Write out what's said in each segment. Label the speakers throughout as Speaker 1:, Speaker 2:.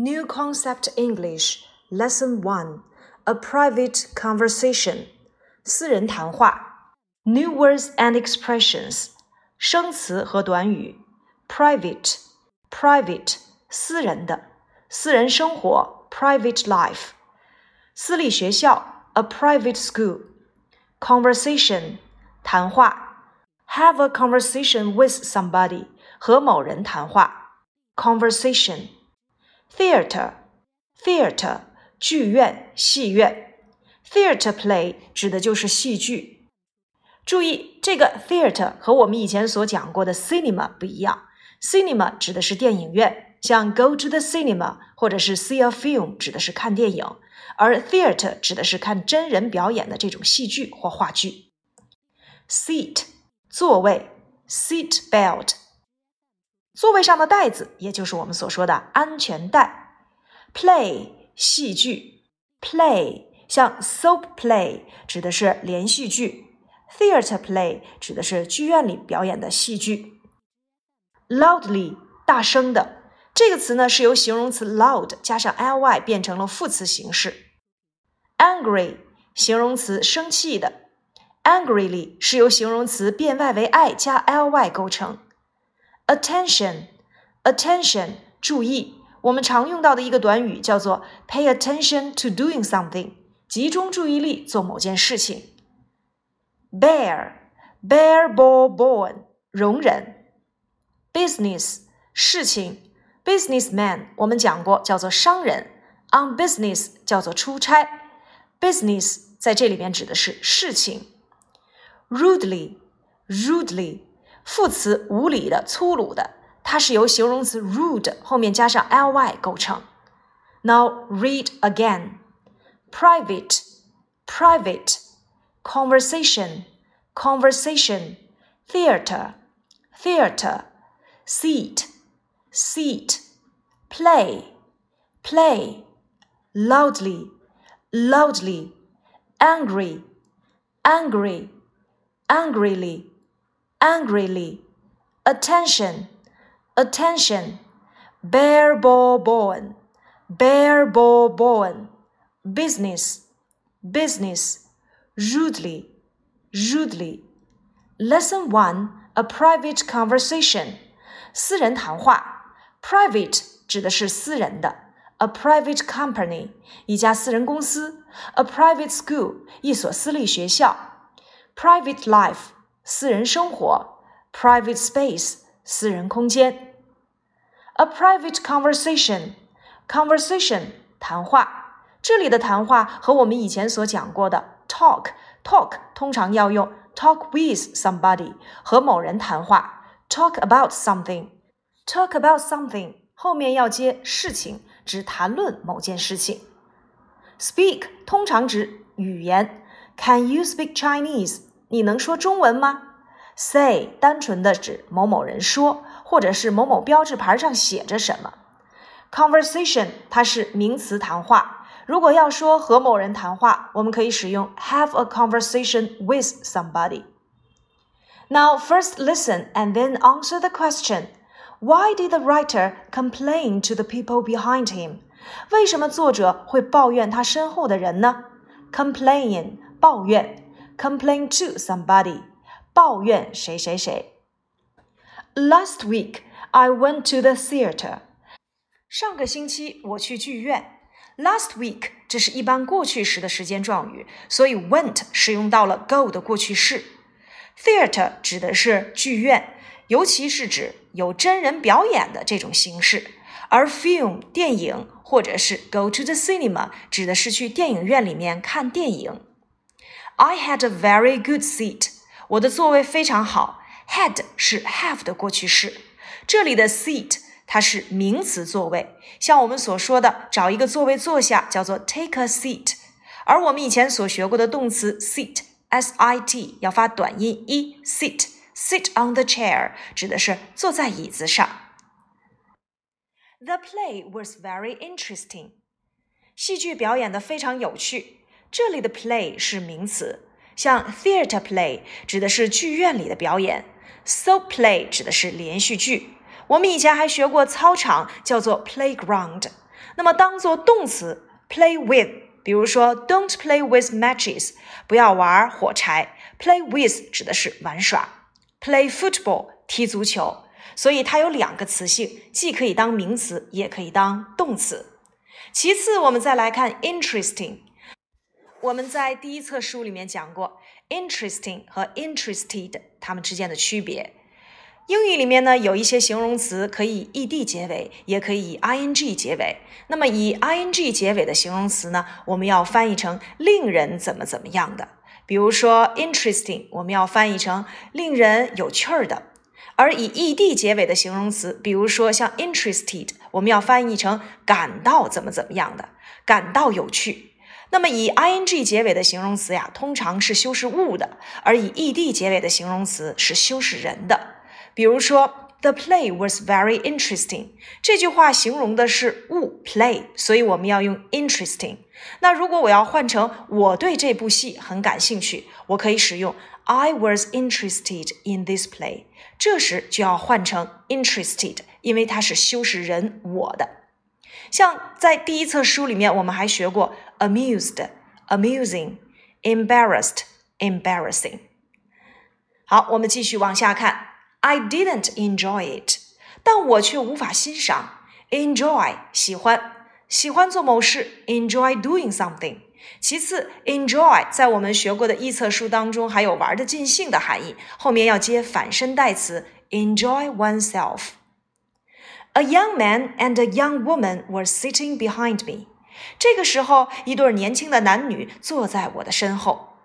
Speaker 1: New Concept English Lesson 1 A Private Conversation 私人谈话 New Words and Expressions 生词和短语 Private Private 私人的私人生活 Private life 私立学校 A private school Conversation 谈话 Have a conversation with somebody 和某人谈话 Conversation Theater, theater，剧院、戏院。Theater play 指的就是戏剧。注意，这个 theater 和我们以前所讲过的 cinema 不一样。Cinema 指的是电影院，像 go to the cinema 或者是 see a film 指的是看电影，而 theater 指的是看真人表演的这种戏剧或话剧。Seat 座位，seat belt。座位上的带子，也就是我们所说的安全带。Play 戏剧，play 像 soap play 指的是连续剧，theater play 指的是剧院里表演的戏剧。Loudly 大声的这个词呢，是由形容词 loud 加上 ly 变成了副词形式。Angry 形容词生气的，angrily 是由形容词变 y 为 i 加 ly 构成。Attention, attention，注意。我们常用到的一个短语叫做 pay attention to doing something，集中注意力做某件事情。Bear, bear, ball, born，容忍。Business，事情。Businessman，我们讲过叫做商人。On business 叫做出差。Business 在这里边指的是事情。Rudely, rudely。 副词无理的、粗鲁的，它是由形容词 rude 后面加上 ly 构成。Now read again. Private, private, conversation, conversation, theater, theater, seat, seat, play, play, loudly, loudly, angry, angry, angrily angrily, attention, attention, bare ball born, bare ball born, business, business, rudely, rudely. Lesson one, a private conversation, 私人谈话，private 指的是私人的。A private company，一家私人公司；a private school，一所私立学校；private life， 私人生活，private space，私人空间。A private conversation，conversation 谈话。这里的谈话和我们以前所讲过的 talk，talk 通常要用 talk with somebody 和某人谈话，talk about something，talk about something 后面要接事情，指谈论某件事情。Speak 通常指语言，Can you speak Chinese？ 你能说中文吗？Say 单纯的指某某人说，或者是某某标志牌上写着什么。Conversation 它是名词谈话。如果要说和某人谈话，我们可以使用 have a conversation with somebody。Now first listen and then answer the question. Why did the writer complain to the people behind him? 为什么作者会抱怨他身后的人呢？Complain 抱怨。 complain to somebody，抱怨谁谁谁。Last week I went to the theater。上个星期我去剧院。Last week 这是一般过去时的时间状语，所以 went 使用到了 go 的过去式。Theater 指的是剧院，尤其是指有真人表演的这种形式，而 film 电影或者是 go to the cinema 指的是去电影院里面看电影。 I had a very good seat。我的座位非常好。Had 是 have 的过去式，这里的 seat 它是名词座位，像我们所说的找一个座位坐下叫做 take a seat，而我们以前所学过的动词 sit s i t 要发短音 e sit sit on the chair 指的是坐在椅子上。The play was very interesting。戏剧表演的非常有趣。 这里的 play 是名词，像 theater play 指的是剧院里的表演，soap play 指的是连续剧。我们以前还学过操场叫做 playground，那么当做动词 play with，比如说 don't play with matches，不要玩火柴。play with 指的是玩耍，play football 踢足球。所以它有两个词性，既可以当名词，也可以当动词。其次，我们再来看 interesting。我们在第一册书里面讲过 interesting 和 interested 它们之间的区别。英语里面呢，有一些形容词可以 ed 结尾，也可以以 ing 结尾。那么以 ing 结尾的形容词呢，我们要翻译成令人怎么怎么样的。比如说 interesting，我们要翻译成令人有趣儿的。而以 ed 结尾的形容词，比如说像 interested，我们要翻译成感到怎么怎么样的，感到有趣。那么以 ing 结尾的形容词呀，通常是修饰物的，而以 ed 结尾的形容词是修饰人的。比如说，The play was very interesting。这句话形容的是物 play，所以我们要用 interesting。那如果我要换成我对这部戏很感兴趣，我可以使用 I was interested in this play。这时就要换成 interested，因为它是修饰人我的。像在第一册书里面，我们还学过 amused、amusing、embarrassed、embarrassing。好，我们继续往下看。I didn't enjoy it，但我却无法欣赏。Enjoy 喜欢，喜欢做某事。Enjoy doing something。其次，enjoy 在我们学过的一册书当中还有玩的尽兴的含义，后面要接反身代词 enjoy oneself。A young man and a young woman were sitting behind me。这个时候，一对年轻的男女坐在我的身后。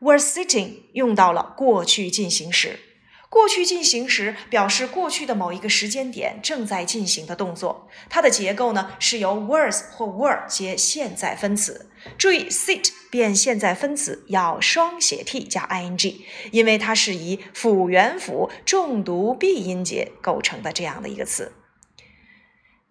Speaker 1: Were sitting 用到了过去进行时。过去进行时表示过去的某一个时间点正在进行的动作，它的结构呢是由 was 或 were 接现在分词。注意，sit 变现在分词要双写 t 加 ing，因为它是以辅元辅重读闭音节构成的这样的一个词。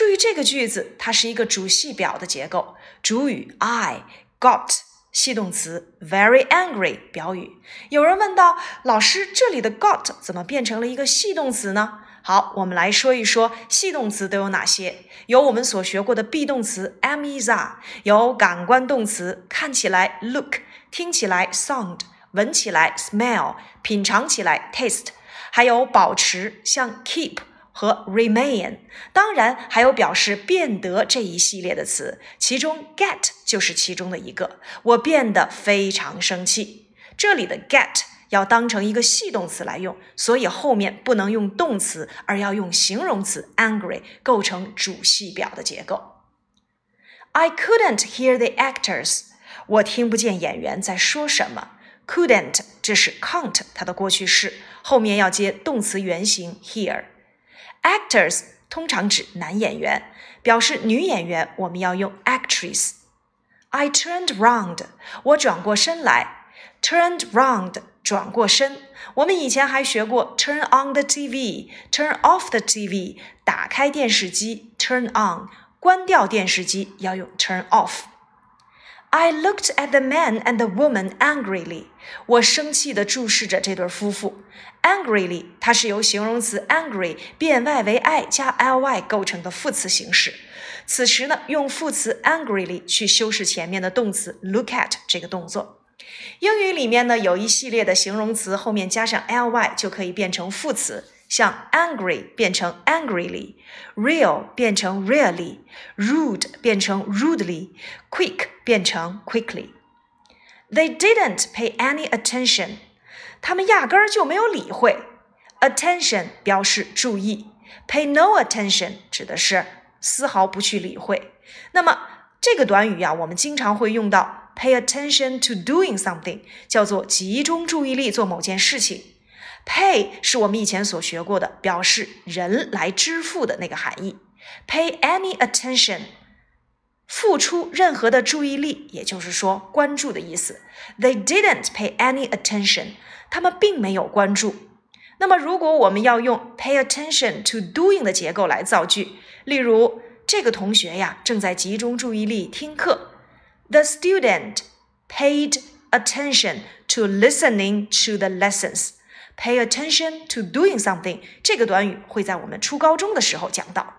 Speaker 1: 注意这个句子，它是一个主系表的结构，主语 I got。系动词 very angry 表语。有人问到老师，这里的 got 怎么变成了一个系动词呢？好，我们来说一说系动词都有哪些。有我们所学过的 be 动词 am is are，有感官动词看起来 look，听起来 sound，闻起来 smell，品尝起来 taste，还有保持像 keep。和 remain，当然还有表示变得这一系列的词，其中 get 就是其中的一个。我变得非常生气。这里的 get 要当成一个系动词来用，所以后面不能用动词，而要用形容词 angry 构成主系表的结构。I couldn't hear the actors，我听不见演员在说什么。couldn't 这是 can't 它的过去式，后面要接动词原形 hear。Actors 通常指男演员，表示女演员我们要用 actress。I turned round，我转过身来。Turned round，转过身。我们以前还学过 turn on the TV，turn off the TV，打开电视机 turn on，关掉电视机要用 turn off。I looked at the man and the woman angrily。我生气地注视着这对夫妇。Angrily，它是由形容词 angry 变 y 为 i 加 ly 构成的副词形式。此时呢，用副词 angrily 去修饰前面的动词 look at 这个动作。英语里面呢，有一系列的形容词后面加上 ly 就可以变成副词。像 angry 变成 angrily，real 变成 really，rude 变成 rudely，quick 变成 quickly。They didn't pay any attention，他们压根儿就没有理会。Attention 表示注意，pay no attention 指的是丝毫不去理会。那么这个短语呀，我们经常会用到 pay attention to doing something，叫做集中注意力做某件事情。 Pay 是我们以前所学过的，表示人来支付的那个含义。Pay any attention， 付出任何的注意力，也就是说关注的意思。They didn't pay any attention，他们并没有关注。那么，如果我们要用 pay attention to doing 的结构来造句，例如这个同学呀正在集中注意力听课。The student paid attention to listening to the lessons. Pay attention to doing something 这个短语会在我们初高中的时候讲到。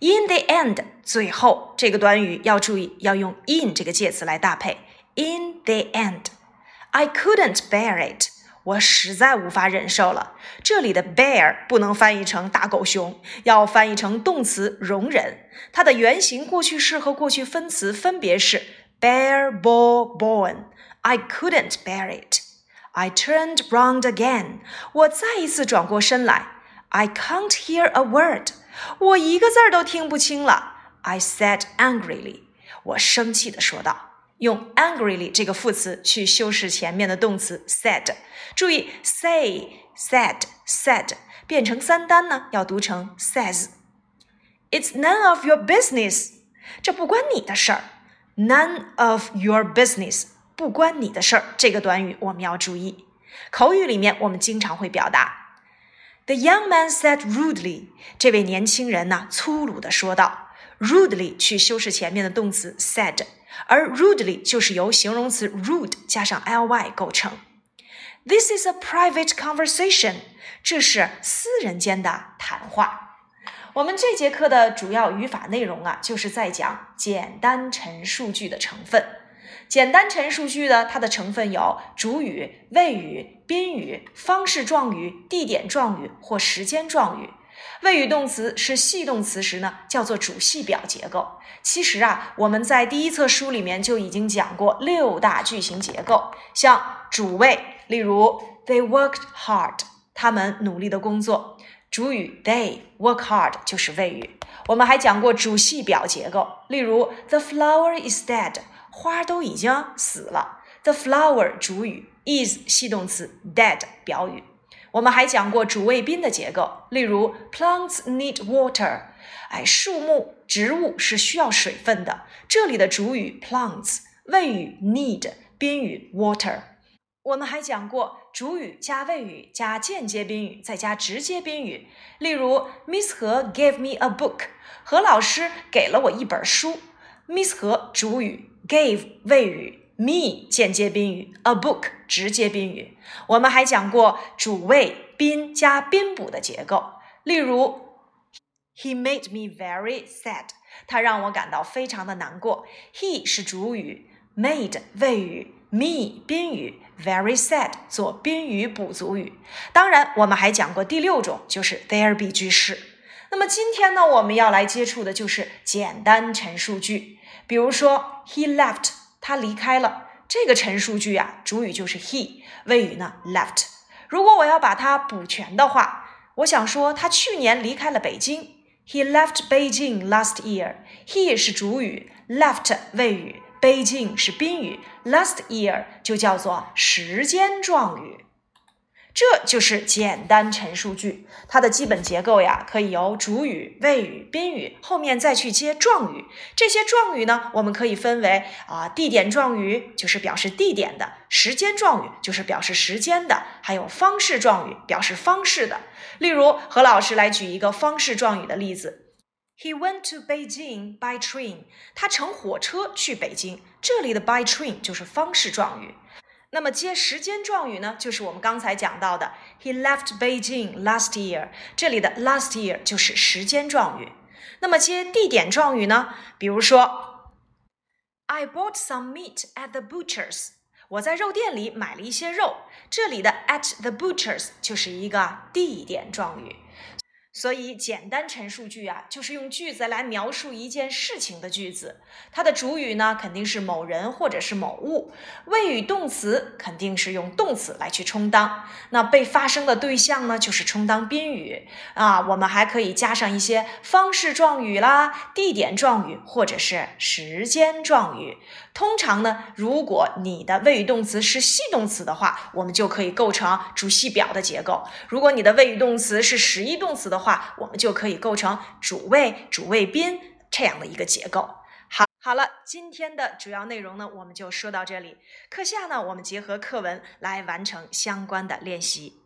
Speaker 1: In the end，最后这个短语要注意要用 in 这个介词来搭配。In the end，I couldn't bear it，我实在无法忍受了。这里的 bear 不能翻译成大狗熊，要翻译成动词容忍。它的原形过去式和过去分词分别是 bear, bore, born。I couldn't bear it。I turned round again，我再一次转过身来。I can't hear a word。我一个字儿都听不清了。I said angrily，我生气地说道。用 angrily 这个副词去修饰前面的动词 said。注意 say、said、said 变成三单呢，要读成 says。It's none of your business，这不关你的事儿。None of your business， 不关你的事儿。这个短语我们要注意。口语里面我们经常会表达。The young man said rudely，这位年轻人呢粗鲁地说道。rudely 去修饰前面的动词 said，而 rudely 就是由形容词 rude 加上 ly 构成。This is a private conversation，这是私人间的谈话。我们这节课的主要语法内容啊，就是在讲简单陈述句的成分。简单陈述句的它的成分有主语、谓语、宾语、方式状语、地点状语或时间状语。谓语动词是系动词时呢，叫做主系表结构。其实啊，我们在第一册书里面就已经讲过六大句型结构，像主谓，例如 They worked hard，他们努力的工作。主语 They work hard 就是谓语。我们还讲过主系表结构，例如 The flower is dead。花都已经死了。The flower 主语，is 系动词，dead 表语。我们还讲过主谓宾的结构，例如 plants need water，哎，树木、植物是需要水分的。这里的主语 plants，谓语 need，宾语 water。我们还讲过主语加谓语加间接宾语再加直接宾语，例如 Miss 何 gave me a book，何老师给了我一本书。Miss 何主语。Gave 谓语，me 间接宾语，a book 直接宾语。我们还讲过主谓宾加宾补的结构，例如，He made me very sad。他让我感到非常的难过。He 是主语，made 谓语，me 宾语，very sad 做宾语补足语。当然，我们还讲过第六种，就是 there be 句式。那么今天呢，我们要来接触的就是简单陈述句。比如说，he left，他离开了。这个陈述句啊，主语就是 he，谓语呢 left。如果我要把它补全的话，我想说他去年离开了北京。He left Beijing last year。he 是主语，left 谓语，Beijing 是宾语，last year 就叫做时间状语。这就是简单陈述句，它的基本结构呀，可以由主语、谓语、宾语后面再去接状语。这些状语呢，我们可以分为啊，地点状语就是表示地点的，时间状语就是表示时间的，还有方式状语表示方式的。例如，何老师来举一个方式状语的例子：He went to Beijing by train。他乘火车去北京。这里的 by train 就是方式状语。那么接时间状语呢，就是我们刚才讲到的，He left Beijing last year。这里的 last year 就是时间状语。那么接地点状语呢，比如说，I bought some meat at the butcher's。我在肉店里买了一些肉。这里的 at the butcher's 就是一个地点状语。所以，简单陈述句啊，就是用句子来描述一件事情的句子。它的主语呢，肯定是某人或者是某物；谓语动词肯定是用动词来去充当。那被发生的对象呢，就是充当宾语啊。我们还可以加上一些方式状语啦、地点状语或者是时间状语。通常呢，如果你的谓语动词是系动词的话，我们就可以构成主系表的结构；如果你的谓语动词是实义动词的话，我们就可以构成主谓、主谓宾、这样的一个结构。好，好了，今天的主要内容呢，我们就说到这里。课下呢，我们结合课文来完成相关的练习。